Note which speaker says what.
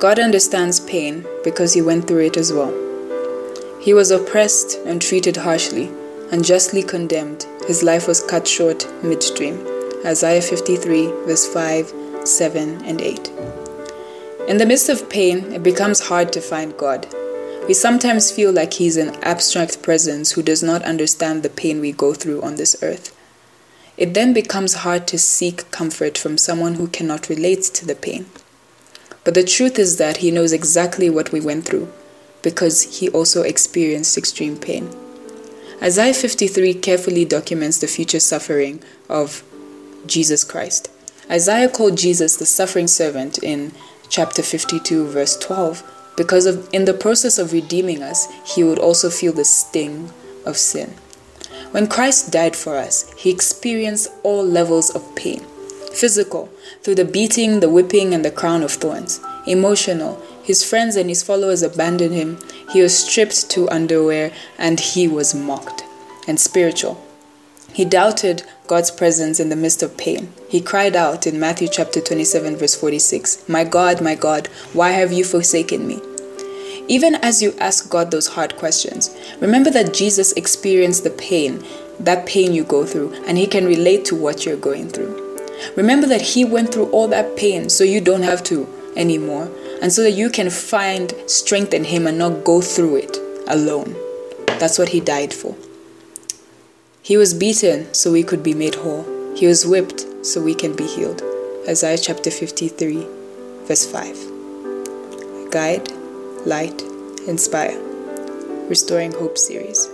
Speaker 1: God understands pain because he went through it as well. He was oppressed and treated harshly, unjustly condemned. His life was cut short midstream. Isaiah 53, verse 5, 7, and 8. In the midst of pain, it becomes hard to find God. We sometimes feel like He's an abstract presence who does not understand the pain we go through on this earth. It then becomes hard to seek comfort from someone who cannot relate to the pain. But the truth is that He knows exactly what we went through because He also experienced extreme pain. Isaiah 53 carefully documents the future suffering of Jesus Christ. Isaiah called Jesus the suffering servant in chapter 52, verse 12, because of, in the process of redeeming us, he would also feel the sting of sin. When Christ died for us, he experienced all levels of pain physical, through the beating, the whipping, and the crown of thorns, emotional, his friends and his followers abandoned him, he was stripped to underwear, and he was mocked, and spiritual. He doubted God's presence in the midst of pain. He cried out in Matthew chapter 27 verse 46, "My God, my God, why have you forsaken me?" Even as you ask God those hard questions, remember that Jesus experienced the pain, that pain you go through, and he can relate to what you're going through. Remember that he went through all that pain so you don't have to anymore, and so that you can find strength in him and not go through it alone. That's what he died for. He was beaten so we could be made whole. He was whipped so we can be healed. Isaiah chapter 53, verse 5. Guide, light, inspire. Restoring Hope series.